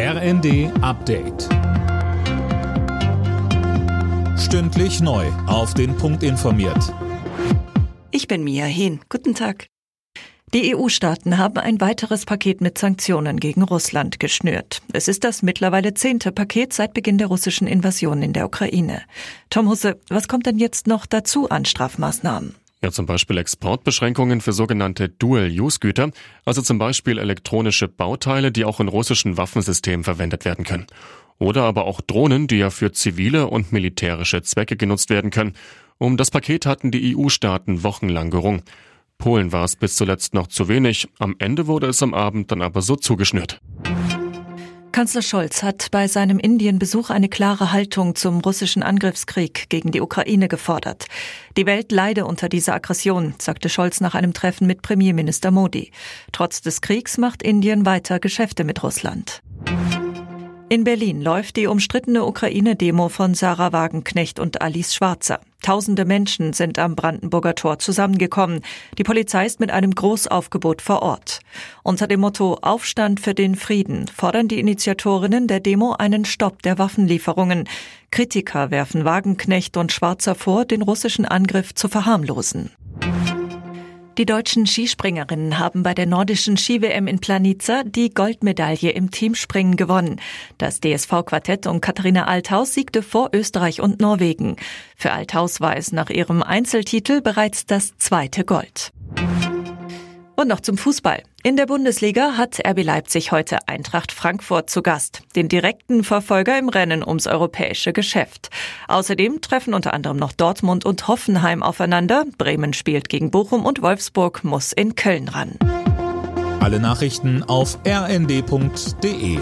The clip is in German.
RND Update. Stündlich neu. Auf den Punkt informiert. Ich bin Mia Hehn. Guten Tag. Die EU-Staaten haben ein weiteres Paket mit Sanktionen gegen Russland geschnürt. Es ist das mittlerweile zehnte Paket seit Beginn der russischen Invasion in der Ukraine. Tom Husse, was kommt denn jetzt noch dazu an Strafmaßnahmen? Ja, zum Beispiel Exportbeschränkungen für sogenannte Dual-Use-Güter, also zum Beispiel elektronische Bauteile, die auch in russischen Waffensystemen verwendet werden können. Oder aber auch Drohnen, die ja für zivile und militärische Zwecke genutzt werden können. Um das Paket hatten die EU-Staaten wochenlang gerungen. Polen war es bis zuletzt noch zu wenig, am Ende wurde es am Abend dann aber so zugeschnürt. Kanzler Scholz hat bei seinem Indienbesuch eine klare Haltung zum russischen Angriffskrieg gegen die Ukraine gefordert. Die Welt leide unter dieser Aggression, sagte Scholz nach einem Treffen mit Premierminister Modi. Trotz des Kriegs macht Indien weiter Geschäfte mit Russland. In Berlin läuft die umstrittene Ukraine-Demo von Sarah Wagenknecht und Alice Schwarzer. Tausende Menschen sind am Brandenburger Tor zusammengekommen. Die Polizei ist mit einem Großaufgebot vor Ort. Unter dem Motto Aufstand für den Frieden fordern die Initiatorinnen der Demo einen Stopp der Waffenlieferungen. Kritiker werfen Wagenknecht und Schwarzer vor, den russischen Angriff zu verharmlosen. Die deutschen Skispringerinnen haben bei der nordischen Ski-WM in Planica die Goldmedaille im Teamspringen gewonnen. Das DSV-Quartett um Katharina Althaus siegte vor Österreich und Norwegen. Für Althaus war es nach ihrem Einzeltitel bereits das zweite Gold. Und noch zum Fußball. In der Bundesliga hat RB Leipzig heute Eintracht Frankfurt zu Gast, den direkten Verfolger im Rennen ums europäische Geschäft. Außerdem treffen unter anderem noch Dortmund und Hoffenheim aufeinander. Bremen spielt gegen Bochum und Wolfsburg muss in Köln ran. Alle Nachrichten auf rnd.de